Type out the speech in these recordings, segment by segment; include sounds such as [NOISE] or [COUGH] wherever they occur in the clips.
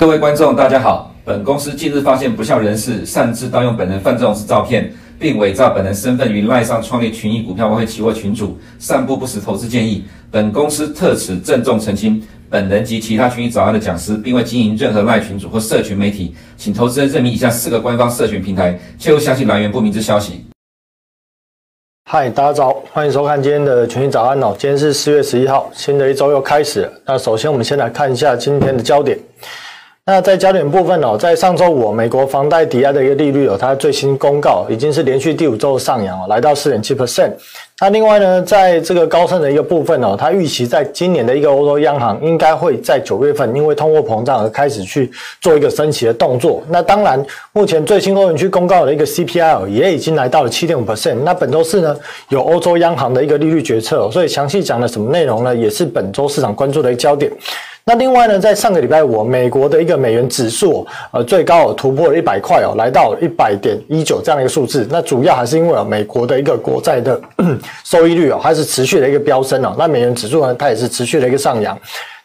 各位观众，大家好。本公司近日发现不肖人士擅自盗用本人范仲式照片，并伪造本人身份于赖上创立群益股票外汇期货群组，散布不实投资建议。本公司特此郑重澄清，本人及其他群益早安的讲师，并未经营任何赖群组或社群媒体，请投资人认明以下四个官方社群平台，切勿相信来源不明之消息。嗨，大家早，欢迎收看今天的群益早安哦。今天是四月十一号，新的一周又开始了。那首先我们先来看一下今天的焦点。那在焦点部分哦，在上周五，美国房贷抵押的一个利率哦，它最新公告已经是连续第五周上扬哦，来到四点七 percent。那另外呢，在这个高盛的一个部分哦，它预期在今年的一个欧洲央行应该会在九月份因为通货膨胀而开始去做一个升息的动作。那当然，目前最新欧元区公告的一个 CPI 也已经来到了七点五 percent。那本周四呢，有欧洲央行的一个利率决策，所以详细讲了什么内容呢？也是本周市场关注的一个焦点。那另外呢，在上个礼拜五，美国的一个美元指数，呃，最高突破了一百块哦，来到一百点一九这样的一个数字。那主要还是因为美国的一个国债的 [CLEARS THROAT] 收益率哦，还是持续的一个飙升哦。那美元指数呢，它也是持续的一个上扬。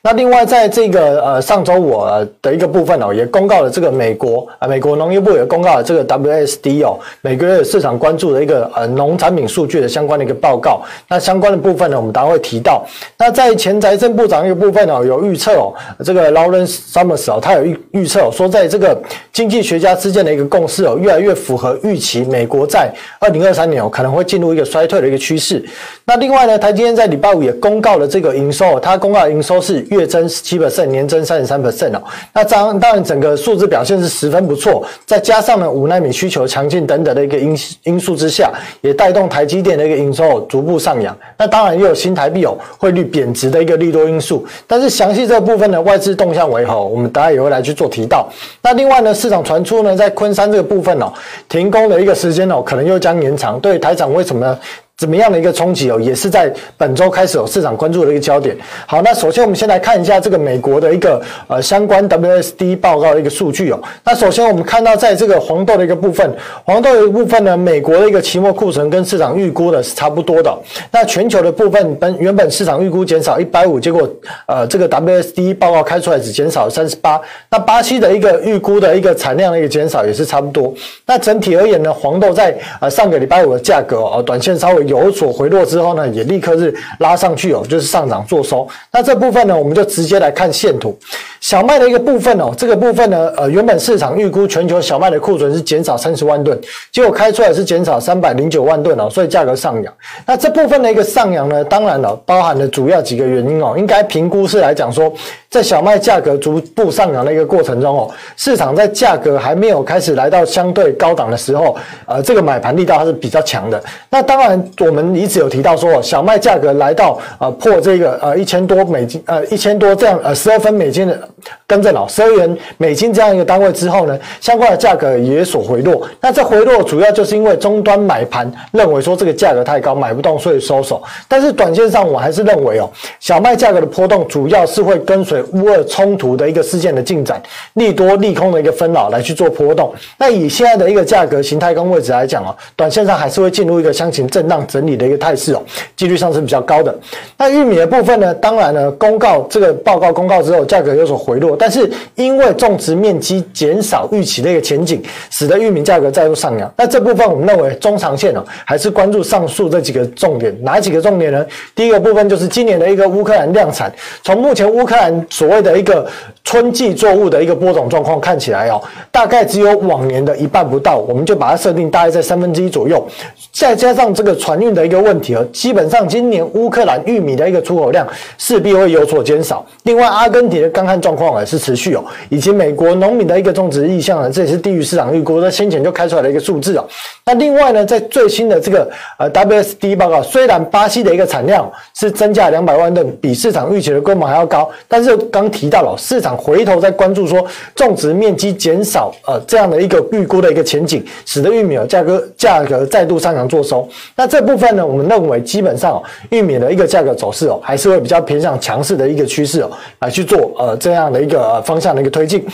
那另外，在这个呃上周五的一个部分哦，也公告了这个美国啊，美国农业部也公告了这个 WSD 哦，每个月市场关注的一个呃农产品数据的相关的一个报告。那相关的部分呢，我们当然会提到。那在前财政部长一个部分哦，有预测哦，这个 Lawrence Summers 哦，他有预预测说，在这个经济学家之间的一个共识哦，越来越符合预期，美国在二零二三年哦可能会进入一个衰退的一个趋势。那另外呢，他今天在礼拜五也公告了这个营收，他公告的营收是。月增七 percent，年增三十三 percent 哦。那当当然，整个数字表现是十分不错。再加上呢，五奈米需求强劲等等的一个因因素之下，也带动台积电的一个营收逐步上扬。那当然也有新台币哦汇率贬值的一个利多因素。但是详细这部分呢，外资动向为何，我们大家也会来去做提到。那另外呢，市场传出呢，在昆山这个部分哦，停工的一个时间哦，可能又将延长。对台长为什么呢？怎么样的一个冲击哦，也是在本周开始有市场关注的一个焦点。好，那首先我们先来看一下这个美国的一个呃相关 WSD 报告的一个数据哦。那首先我们看到在这个黄豆的一个部分，黄豆的一个部分呢，美国的一个期末库存跟市场预估的是差不多的。那全球的部分本原本市场预估减少一百五，结果呃这个 WSD 报告开出来只减少了三十八。那巴西的一个预估的一个产量的一个减少也是差不多。那整体而言呢，黄豆在呃上个礼拜五的价格哦，短线稍微。有所回落之后呢，也立刻是拉上去哦，就是上涨做收。那这部分呢，我们就直接来看线图。小麦的一个部分哦，这个部分呢，呃，原本市场预估全球小麦的库存是减少三十万吨，结果开出来是减少三百零九万吨哦，所以价格上扬。那这部分的一个上扬呢，当然了，包含了主要几个原因哦，应该评估是来讲说，在小麦价格逐步上涨的一个过程中哦，市场在价格还没有开始来到相对高档的时候，呃，这个买盘力道它是比较强的。那当然，我们一直有提到说，小麦价格来到呃破这个呃一千多美金，呃一千多这样呃十二分美金的。跟着老十二元美金这样一个单位之后呢，相关的价格也所回落。那这回落主要就是因为终端买盘认为说这个价格太高买不动，所以收手。但是短线上我还是认为哦，小麦价格的波动主要是会跟随乌俄冲突的一个事件的进展，利多利空的一个分老来去做波动。那以现在的一个价格形态跟位置来讲哦，短线上还是会进入一个箱型震荡整理的一个态势哦，几率上是比较高的。那玉米的部分呢，当然呢，公告这个报告公告之后，价格有所回落，但是因为种植面积减少预期的一个前景，使得玉米价格再度上扬。那这部分我们认为中长线哦，还是关注上述这几个重点。哪几个重点呢？第一个部分就是今年的一个乌克兰量产，从目前乌克兰所谓的一个春季作物的一个播种状况看起来哦，大概只有往年的一半不到，我们就把它设定大概在三分之一左右。再加上这个传运的一个问题哦，基本上今年乌克兰玉米的一个出口量势必会有所减少。另外，阿根廷的干旱状况也是持续哦，以及美国农民的一个种植意向呢，这也是低于市场预估，在先前就开出来的一个数字哦。那另外呢，在最新的这个呃 WSD 报告，虽然巴西的一个产量是增加两百万吨，比市场预期的规模还要高，但是刚提到了市场回头在关注说种植面积减少呃这样的一个预估的一个前景，使得玉米的价格价格再度上扬做收。那这部分呢，我们认为基本上哦，玉米的一个价格走势哦，还是会比较偏向强势的一个趋势哦，来去做呃这样的一个方向的一个推进。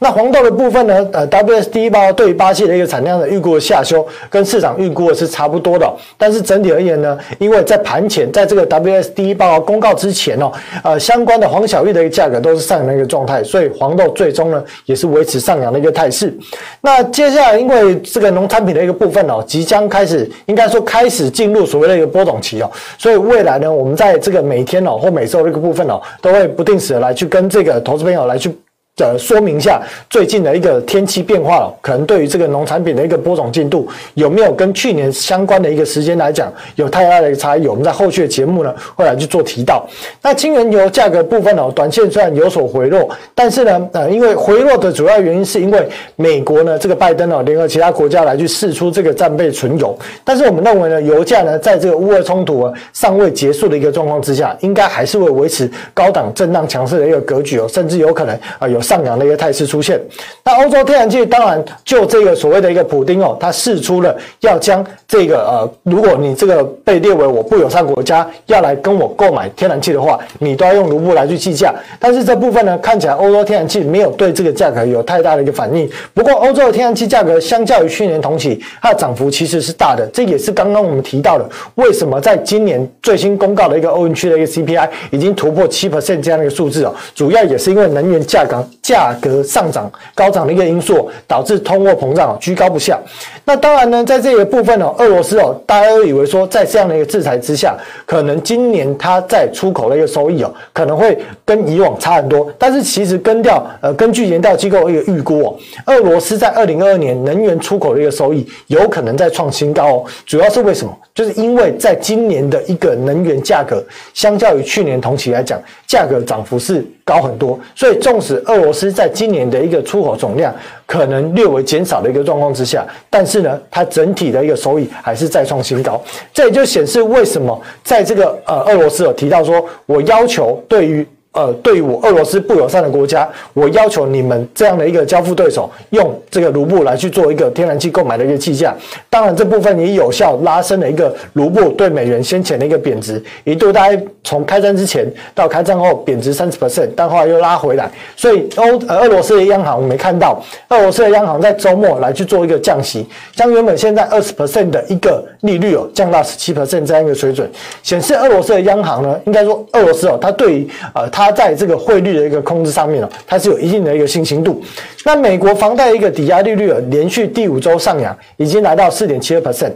那黄豆的部分呢，呃，WSD 报对于巴西的一个产量的预估的下修，跟市场预估的是差不多的。但是整体而言呢，因为在盘前，在这个 WSD 报公告之前哦，呃，相关的黄小玉的一个价格都是上扬的一个状态，所以黄豆最终呢也是维持上扬的一个态势。那接下来，因为这个农产品的一个部分哦，即将开始，应该说开始进入所谓的一个波动期哦，所以未来呢，我们在这个每天哦或每周这个部分哦，都会不定时的来去跟这个投资朋友来去。呃，说明一下最近的一个天气变化了，可能对于这个农产品的一个播种进度有没有跟去年相关的一个时间来讲有太大的一个差异？我们在后续的节目呢会来去做提到。那轻原油价格部分呢，短线虽然有所回落，但是呢，呃，因为回落的主要原因是因为美国呢这个拜登哦联合其他国家来去释出这个战备存油，但是我们认为呢，油价呢在这个乌俄冲突啊尚未结束的一个状况之下，应该还是会维持高档震荡强势的一个格局哦，甚至有可能啊有。上扬的一个态势出现，那欧洲天然气当然就这个所谓的一个普丁哦，他试出了要将这个呃，如果你这个被列为我不友善国家，要来跟我购买天然气的话，你都要用卢布来去计价。但是这部分呢，看起来欧洲天然气没有对这个价格有太大的一个反应。不过欧洲的天然气价格相较于去年同期，它的涨幅其实是大的。这也是刚刚我们提到的，为什么在今年最新公告的一个欧元区的一个 CPI 已经突破七 percent 这样的一个数字哦，主要也是因为能源价格。价格上涨高涨的一个因素，导致通货膨胀居高不下。那当然呢，在这个部分哦，俄罗斯哦，大家都以为说，在这样的一个制裁之下，可能今年它在出口的一个收益哦，可能会跟以往差很多。但是其实根调呃，根据研调机构一个预估哦，俄罗斯在二零二二年能源出口的一个收益有可能再创新高哦。主要是为什么？就是因为在今年的一个能源价格，相较于去年同期来讲，价格涨幅是高很多。所以纵使俄罗斯是在今年的一个出口总量可能略微减少的一个状况之下，但是呢，它整体的一个收益还是再创新高。这也就显示为什么在这个呃俄罗斯有提到说，我要求对于。呃，对于我俄罗斯不友善的国家，我要求你们这样的一个交付对手用这个卢布来去做一个天然气购买的一个计价。当然，这部分也有效拉升了一个卢布对美元先前的一个贬值，一度大概从开战之前到开战后贬值三十 percent，但后来又拉回来。所以欧呃俄罗斯的央行我们看到，俄罗斯的央行在周末来去做一个降息，将原本现在二十 percent 的一个利率哦降到十七 percent 这样一个水准，显示俄罗斯的央行呢，应该说俄罗斯哦，它对于呃它。它在这个汇率的一个控制上面呢，它是有一定的一个信心度。那美国房贷一个抵押利率啊，连续第五周上扬，已经来到四点七二 percent。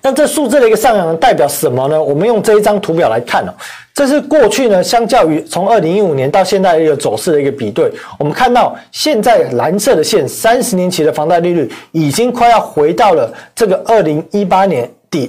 那这数字的一个上扬代表什么呢？我们用这一张图表来看哦，这是过去呢，相较于从二零一五年到现在的一个走势的一个比对。我们看到现在蓝色的线，三十年期的房贷利率已经快要回到了这个二零一八年。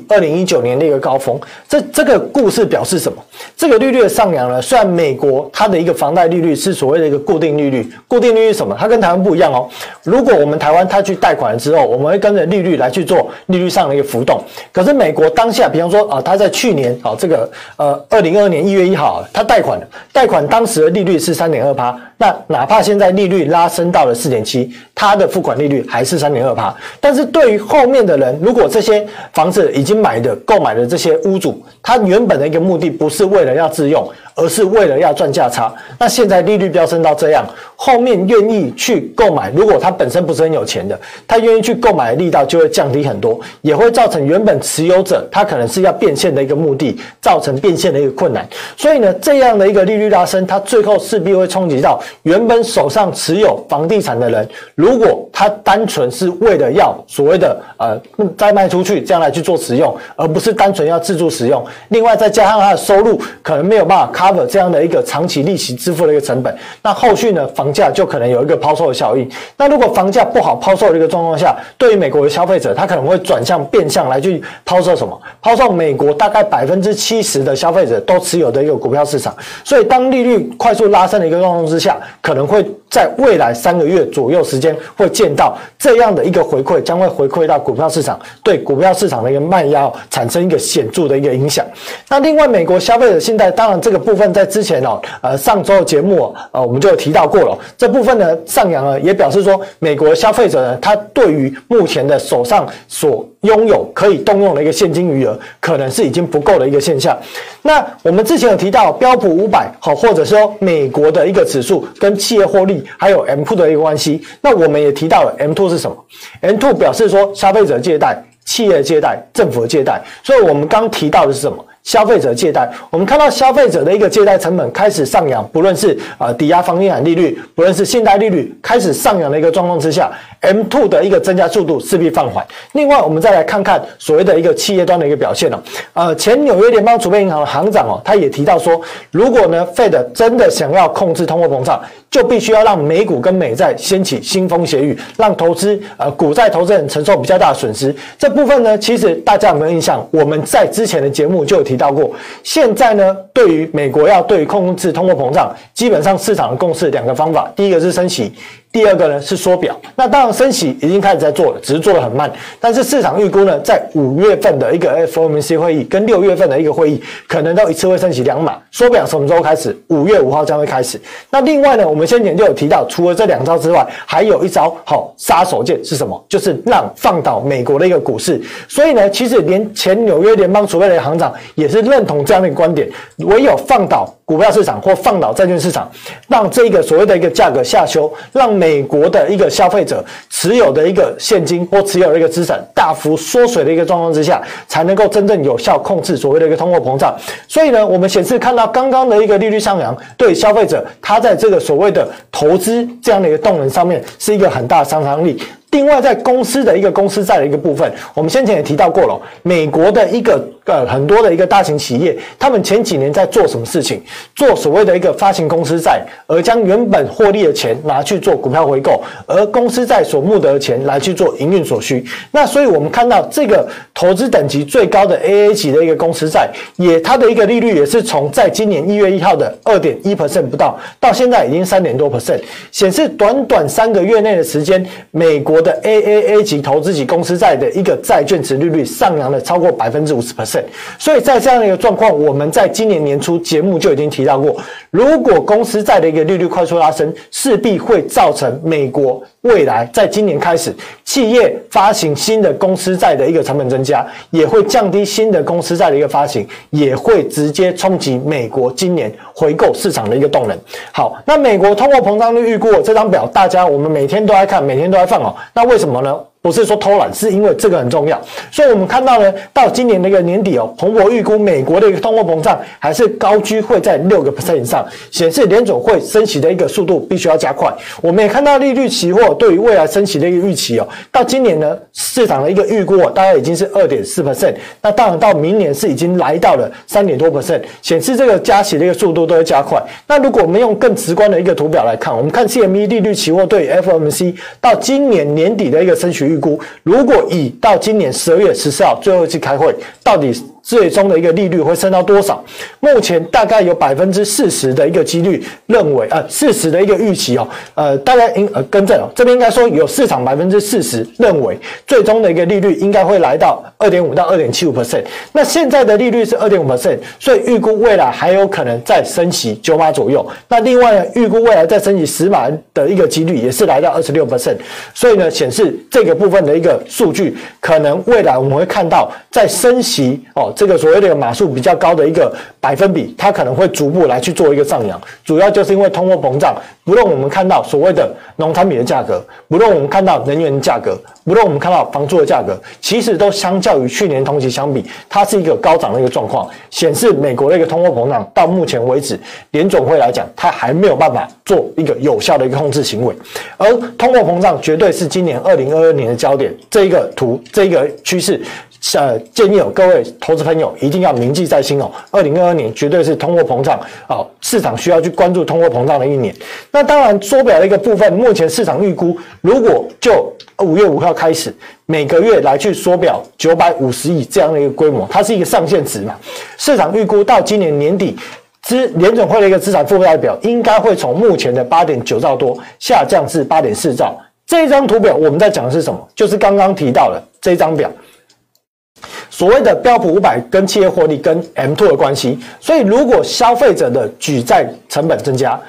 二零一九年的一个高峰，这这个故事表示什么？这个利率的上扬呢？虽然美国它的一个房贷利率是所谓的一个固定利率，固定利率什么？它跟台湾不一样哦。如果我们台湾它去贷款了之后，我们会跟着利率来去做利率上的一个浮动。可是美国当下，比方说啊，它在去年啊这个呃二零二二年一月一号，它贷款了，贷款当时的利率是三点二趴。那哪怕现在利率拉升到了四点七，它的付款利率还是三点二趴。但是对于后面的人，如果这些房子已经买的、购买的这些屋主，他原本的一个目的不是为了要自用。而是为了要赚价差，那现在利率飙升到这样，后面愿意去购买，如果他本身不是很有钱的，他愿意去购买的力道就会降低很多，也会造成原本持有者他可能是要变现的一个目的，造成变现的一个困难。所以呢，这样的一个利率拉升，它最后势必会冲击到原本手上持有房地产的人，如果他单纯是为了要所谓的呃再卖出去这样来去做使用，而不是单纯要自住使用，另外再加上他的收入可能没有办法 cover 这样的一个长期利息支付的一个成本，那后续呢，房价就可能有一个抛售的效应。那如果房价不好抛售的一个状况下，对于美国的消费者，他可能会转向变相来去抛售什么？抛售美国大概百分之七十的消费者都持有的一个股票市场。所以当利率快速拉升的一个状况之下，可能会在未来三个月左右时间会见到这样的一个回馈，将会回馈到股票市场，对股票市场的一个卖压产生一个显著的一个影响。那另外，美国消费者信贷，当然这个部分在之前哦，呃，上周的节目呃，我们就有提到过了。这部分呢上扬了，也表示说，美国消费者呢，他对于目前的手上所拥有可以动用的一个现金余额，可能是已经不够的一个现象。那我们之前有提到标普五百，好，或者说美国的一个指数跟企业获利还有 M two 的一个关系。那我们也提到了 M two 是什么？M two 表示说消费者借贷、企业借贷、政府借贷。所以我们刚提到的是什么？消费者借贷，我们看到消费者的一个借贷成本开始上扬，不论是呃抵押房地产利率，不论是信贷利率开始上扬的一个状况之下，M two 的一个增加速度势必放缓。另外，我们再来看看所谓的一个企业端的一个表现了。呃，前纽约联邦储备银行的行长哦，他也提到说，如果呢，Fed 真的想要控制通货膨胀，就必须要让美股跟美债掀起腥风血雨，让投资呃股债投资人承受比较大的损失。这部分呢，其实大家有没有印象？我们在之前的节目就有提。到过，现在呢，对于美国要对于控制通货膨胀，基本上市场的共识两个方法，第一个是升息。第二个呢是缩表，那当然升息已经开始在做了，只是做得很慢。但是市场预估呢，在五月份的一个 FOMC 会议跟六月份的一个会议，可能都一次会升息两码。缩表什么时候开始？五月五号将会开始。那另外呢，我们先前就有提到，除了这两招之外，还有一招好杀手锏是什么？就是让放倒美国的一个股市。所以呢，其实连前纽约联邦储备的行长也是认同这样的一个观点，唯有放倒。股票市场或放倒债券市场，让这个所谓的一个价格下修，让美国的一个消费者持有的一个现金或持有的一个资产大幅缩水的一个状况之下，才能够真正有效控制所谓的一个通货膨胀。所以呢，我们显示看到刚刚的一个利率上扬，对消费者他在这个所谓的投资这样的一个动能上面是一个很大的杀伤力。另外，在公司的一个公司债的一个部分，我们先前也提到过了，美国的一个呃很多的一个大型企业，他们前几年在做什么事情？做所谓的一个发行公司债，而将原本获利的钱拿去做股票回购，而公司债所募得的钱来去做营运所需。那所以我们看到这个投资等级最高的 AA 级的一个公司债，也它的一个利率也是从在今年一月一号的二点一 percent 不到，到现在已经三点多 percent，显示短短三个月内的时间，美国。的 AAA 级投资级公司债的一个债券殖利率上扬了超过百分之五十 percent，所以在这样的一个状况，我们在今年年初节目就已经提到过，如果公司债的一个利率快速拉升，势必会造成美国未来在今年开始企业发行新的公司债的一个成本增加，也会降低新的公司债的一个发行，也会直接冲击美国今年回购市场的一个动能。好，那美国通货膨胀率预估，这张表大家我们每天都在看，每天都在放哦。那为什么呢？不是说偷懒，是因为这个很重要。所以我们看到呢，到今年的一个年底哦，彭博预估美国的一个通货膨胀还是高居会在六个 percent 以上，显示联总会升息的一个速度必须要加快。我们也看到利率期货对于未来升息的一个预期哦，到今年呢，市场的一个预估大概已经是二点四 percent，那当然到明年是已经来到了三点多 percent，显示这个加息的一个速度都会加快。那如果我们用更直观的一个图表来看，我们看 CME 利率期货对 FMC 到今年年底的一个升息预估，如果以到今年十二月十四号最后一次开会，到底最终的一个利率会升到多少？目前大概有百分之四十的一个几率认为，呃，四十的一个预期哦，呃，大概应呃更正哦，这边应该说有市场百分之四十认为最终的一个利率应该会来到二点五到二点七五 percent。那现在的利率是二点五 percent，所以预估未来还有可能再升息九码左右。那另外呢，预估未来再升息十码的一个几率也是来到二十六 percent。所以呢，显示这个部分的一个数据，可能未来我们会看到在升息哦。这个所谓的码数比较高的一个百分比，它可能会逐步来去做一个上扬，主要就是因为通货膨胀。不论我们看到所谓的农产品的价格，不论我们看到能源的价格，不论我们看到房租的价格，其实都相较于去年同期相比，它是一个高涨的一个状况，显示美国的一个通货膨胀到目前为止，联总会来讲，它还没有办法做一个有效的一个控制行为，而通货膨胀绝对是今年二零二二年的焦点。这一个图，这一个趋势。呃，建议有各位投资朋友一定要铭记在心哦。二零二二年绝对是通货膨胀啊，市场需要去关注通货膨胀的一年。那当然，缩表的一个部分，目前市场预估，如果就五月五号开始，每个月来去缩表九百五十亿这样的一个规模，它是一个上限值嘛。市场预估到今年年底，资联准会的一个资产负债表应该会从目前的八点九兆多下降至八点四兆。这一张图表我们在讲的是什么？就是刚刚提到的这张表。所谓的标普五百跟企业获利跟 M two 的关系，所以如果消费者的举债成本增加，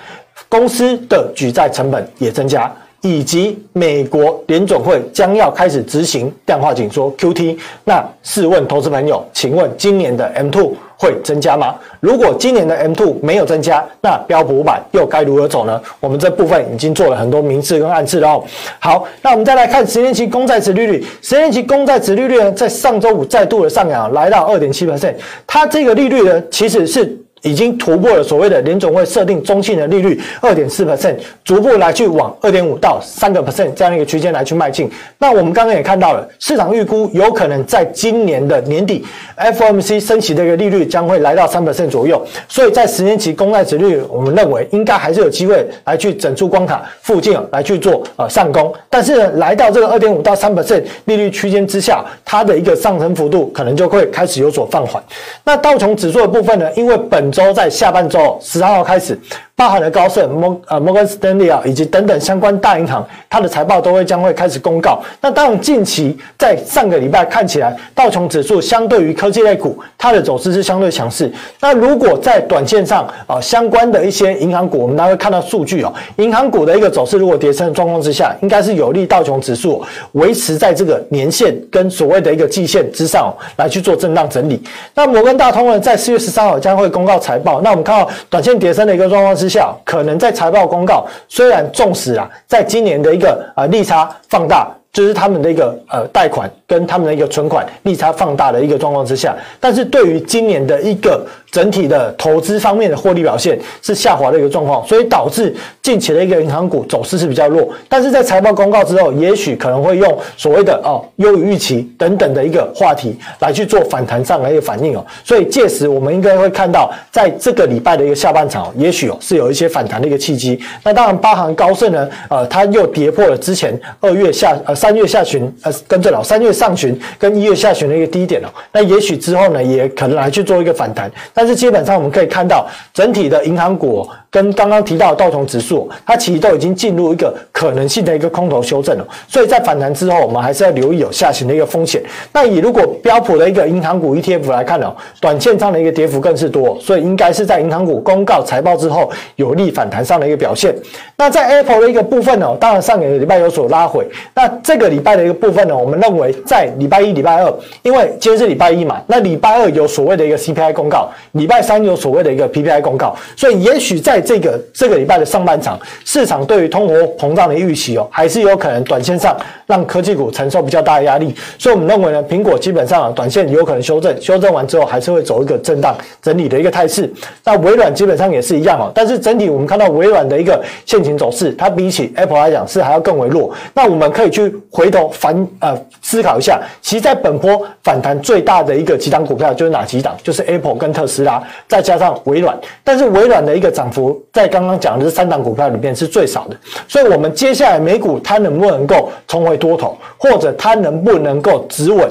公司的举债成本也增加，以及美国联准会将要开始执行量化紧缩 QT，那试问投资朋友，请问今年的 M2 会增加吗？如果今年的 M2 没有增加，那标普五百又该如何走呢？我们这部分已经做了很多明示跟暗示了哦。好，那我们再来看十年期公债殖利率，十年期公债殖利率呢，在上周五再度的上扬，来到二点七 percent，它这个利率呢，其实是。已经突破了所谓的联总会设定中性的利率二点四 percent，逐步来去往二点五到三个 percent 这样一个区间来去迈进。那我们刚刚也看到了，市场预估有可能在今年的年底，FOMC 升息的一个利率将会来到三 percent 左右。所以在十年期公债殖率，我们认为应该还是有机会来去整出关卡附近来去做呃上攻。但是呢，来到这个二点五到三 percent 利率区间之下，它的一个上升幅度可能就会开始有所放缓。那道琼指数的部分呢，因为本本周在下半周十三号开始。包含了高盛、摩呃摩根斯丹利啊，以及等等相关大银行，它的财报都会将会开始公告。那当然，近期在上个礼拜看起来，道琼指数相对于科技类股，它的走势是相对强势。那如果在短线上啊，相关的一些银行股，我们大家会看到数据哦，银行股的一个走势，如果跌升的状况之下，应该是有利道琼指数维持在这个年线跟所谓的一个季线之上来去做震荡整理。那摩根大通呢，在四月十三号将会公告财报。那我们看到短线跌升的一个状况是。之下，可能在财报公告，虽然重视啊，在今年的一个呃利差放大。就是他们的一个呃贷款跟他们的一个存款利差放大的一个状况之下，但是对于今年的一个整体的投资方面的获利表现是下滑的一个状况，所以导致近期的一个银行股走势是比较弱。但是在财报公告之后，也许可能会用所谓的哦优于预期等等的一个话题来去做反弹上的一个反应哦。所以届时我们应该会看到，在这个礼拜的一个下半场，也许哦是有一些反弹的一个契机。那当然，八行高盛呢，呃，它又跌破了之前二月下呃。三月下旬，呃，跟着老三月上旬跟一月下旬的一个低点哦，那也许之后呢，也可能来去做一个反弹，但是基本上我们可以看到整体的银行股。跟刚刚提到的道琼指数，它其实都已经进入一个可能性的一个空头修正了，所以在反弹之后，我们还是要留意有下行的一个风险。那以如果标普的一个银行股 ETF 来看呢，短线上的一个跌幅更是多，所以应该是在银行股公告财报之后有利反弹上的一个表现。那在 Apple 的一个部分呢，当然上个礼拜有所拉回，那这个礼拜的一个部分呢，我们认为在礼拜一、礼拜二，因为今天是礼拜一嘛，那礼拜二有所谓的一个 CPI 公告，礼拜三有所谓的一个 PPI 公告，所以也许在这个这个礼拜的上半场，市场对于通货膨胀的预期哦，还是有可能短线上让科技股承受比较大的压力。所以我们认为呢，苹果基本上啊短线有可能修正，修正完之后还是会走一个震荡整理的一个态势。那微软基本上也是一样哦，但是整体我们看到微软的一个现行走势，它比起 Apple 来讲是还要更为弱。那我们可以去回头反呃思考一下，其实在本波反弹最大的一个几档股票就是哪几档？就是 Apple 跟特斯拉，再加上微软。但是微软的一个涨幅在刚刚讲的这三档股票里面是最少的，所以我们接下来美股它能不能够重回多头，或者它能不能够止稳？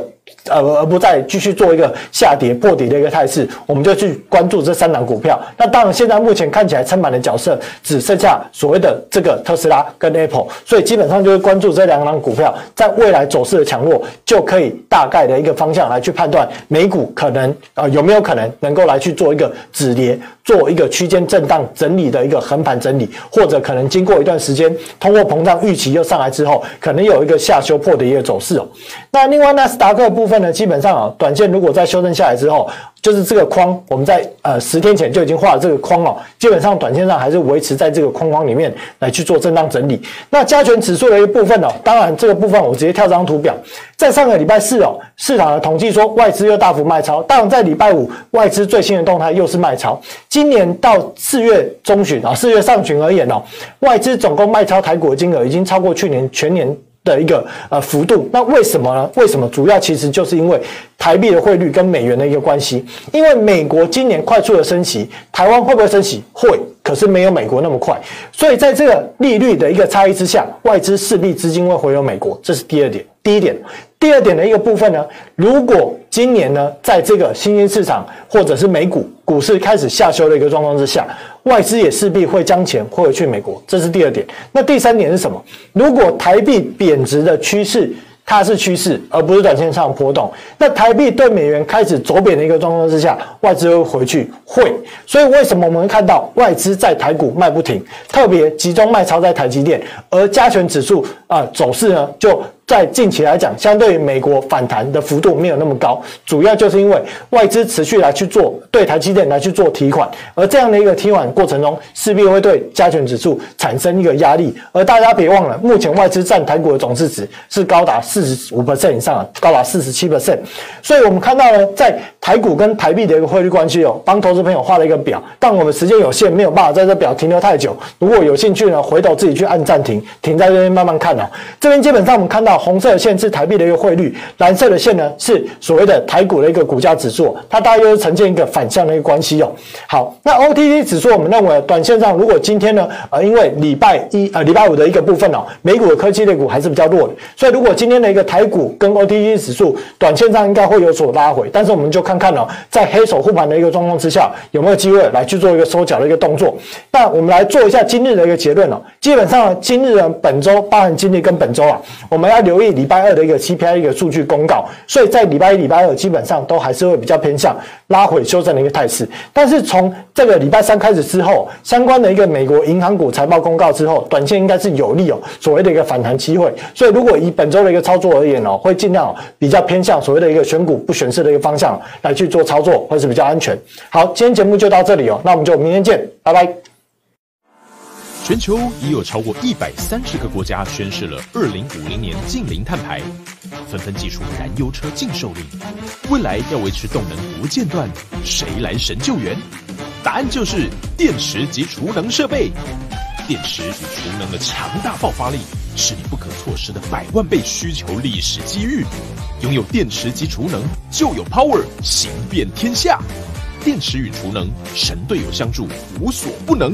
呃，而不再继续做一个下跌破底的一个态势，我们就去关注这三档股票。那当然，现在目前看起来撑盘的角色只剩下所谓的这个特斯拉跟 Apple，所以基本上就是关注这两档股票在未来走势的强弱，就可以大概的一个方向来去判断美股可能呃有没有可能能够来去做一个止跌，做一个区间震荡整理的一个横盘整理，或者可能经过一段时间通货膨胀预期又上来之后，可能有一个下修破的一个走势哦。那另外纳斯达克部分呢，基本上啊，短线如果再修正下来之后，就是这个框，我们在呃十天前就已经画了这个框了，基本上短线上还是维持在这个框框里面来去做震荡整理。那加权指数的一部分哦，当然这个部分我直接跳张图表，在上个礼拜四哦，市场的统计说外资又大幅卖超，当然在礼拜五外资最新的动态又是卖超。今年到四月中旬啊，四月上旬而言哦，外资总共卖超台股的金额已经超过去年全年。的一个呃幅度，那为什么呢？为什么？主要其实就是因为台币的汇率跟美元的一个关系。因为美国今年快速的升息，台湾会不会升息？会，可是没有美国那么快。所以在这个利率的一个差异之下，外资势必资金会回流美国，这是第二点。第一点，第二点的一个部分呢，如果今年呢，在这个新兴市场或者是美股股市开始下修的一个状况之下，外资也势必会将钱汇回去美国，这是第二点。那第三点是什么？如果台币贬值的趋势它是趋势，而不是短线上波动。那台币对美元开始走贬的一个状况之下，外资会回去会。所以为什么我们看到外资在台股卖不停，特别集中卖超在台积电，而加权指数啊、走势呢就。在近期来讲，相对于美国反弹的幅度没有那么高，主要就是因为外资持续来去做对台积电来去做提款，而这样的一个提款过程中，势必会对加权指数产生一个压力。而大家别忘了，目前外资占台股的总市值是高达四十五 percent 以上，高达四十七 percent。所以我们看到呢，在台股跟台币的一个汇率关系哦，帮投资朋友画了一个表，但我们时间有限，没有办法在这表停留太久。如果有兴趣呢，回头自己去按暂停，停在这边慢慢看哦。这边基本上我们看到。红色的线是台币的一个汇率，蓝色的线呢是所谓的台股的一个股价指数，它大约是呈现一个反向的一个关系哦。好，那 OTC 指数我们认为短线上如果今天呢，呃，因为礼拜一呃礼拜五的一个部分哦，美股的科技类股还是比较弱的，所以如果今天的一个台股跟 OTC 指数短线上应该会有所拉回，但是我们就看看哦，在黑手护盘的一个状况之下，有没有机会来去做一个收脚的一个动作。那我们来做一下今日的一个结论哦，基本上，今日呢本周包含今日跟本周啊，我们要留意礼拜二的一个 CPI 一个数据公告，所以在礼拜一、礼拜二基本上都还是会比较偏向拉回修正的一个态势。但是从这个礼拜三开始之后，相关的一个美国银行股财报公告之后，短线应该是有利哦，所谓的一个反弹机会。所以如果以本周的一个操作而言哦，会尽量比较偏向所谓的一个选股不选市的一个方向来去做操作，会是比较安全。好，今天节目就到这里哦，那我们就明天见，拜拜。全球已有超过一百三十个国家宣示了二零五零年净零碳排，纷纷祭出燃油车禁售令。未来要维持动能不间断，谁来神救援？答案就是电池及储能设备。电池与储能的强大爆发力，是你不可错失的百万倍需求历史机遇。拥有电池及储能，就有 power 行遍天下。电池与储能，神队友相助，无所不能。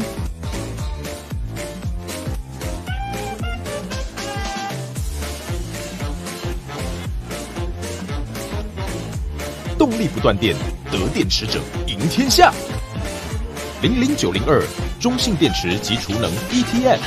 动力不断电，得电池者赢天下。零零九零二，中信电池及储能 ETF。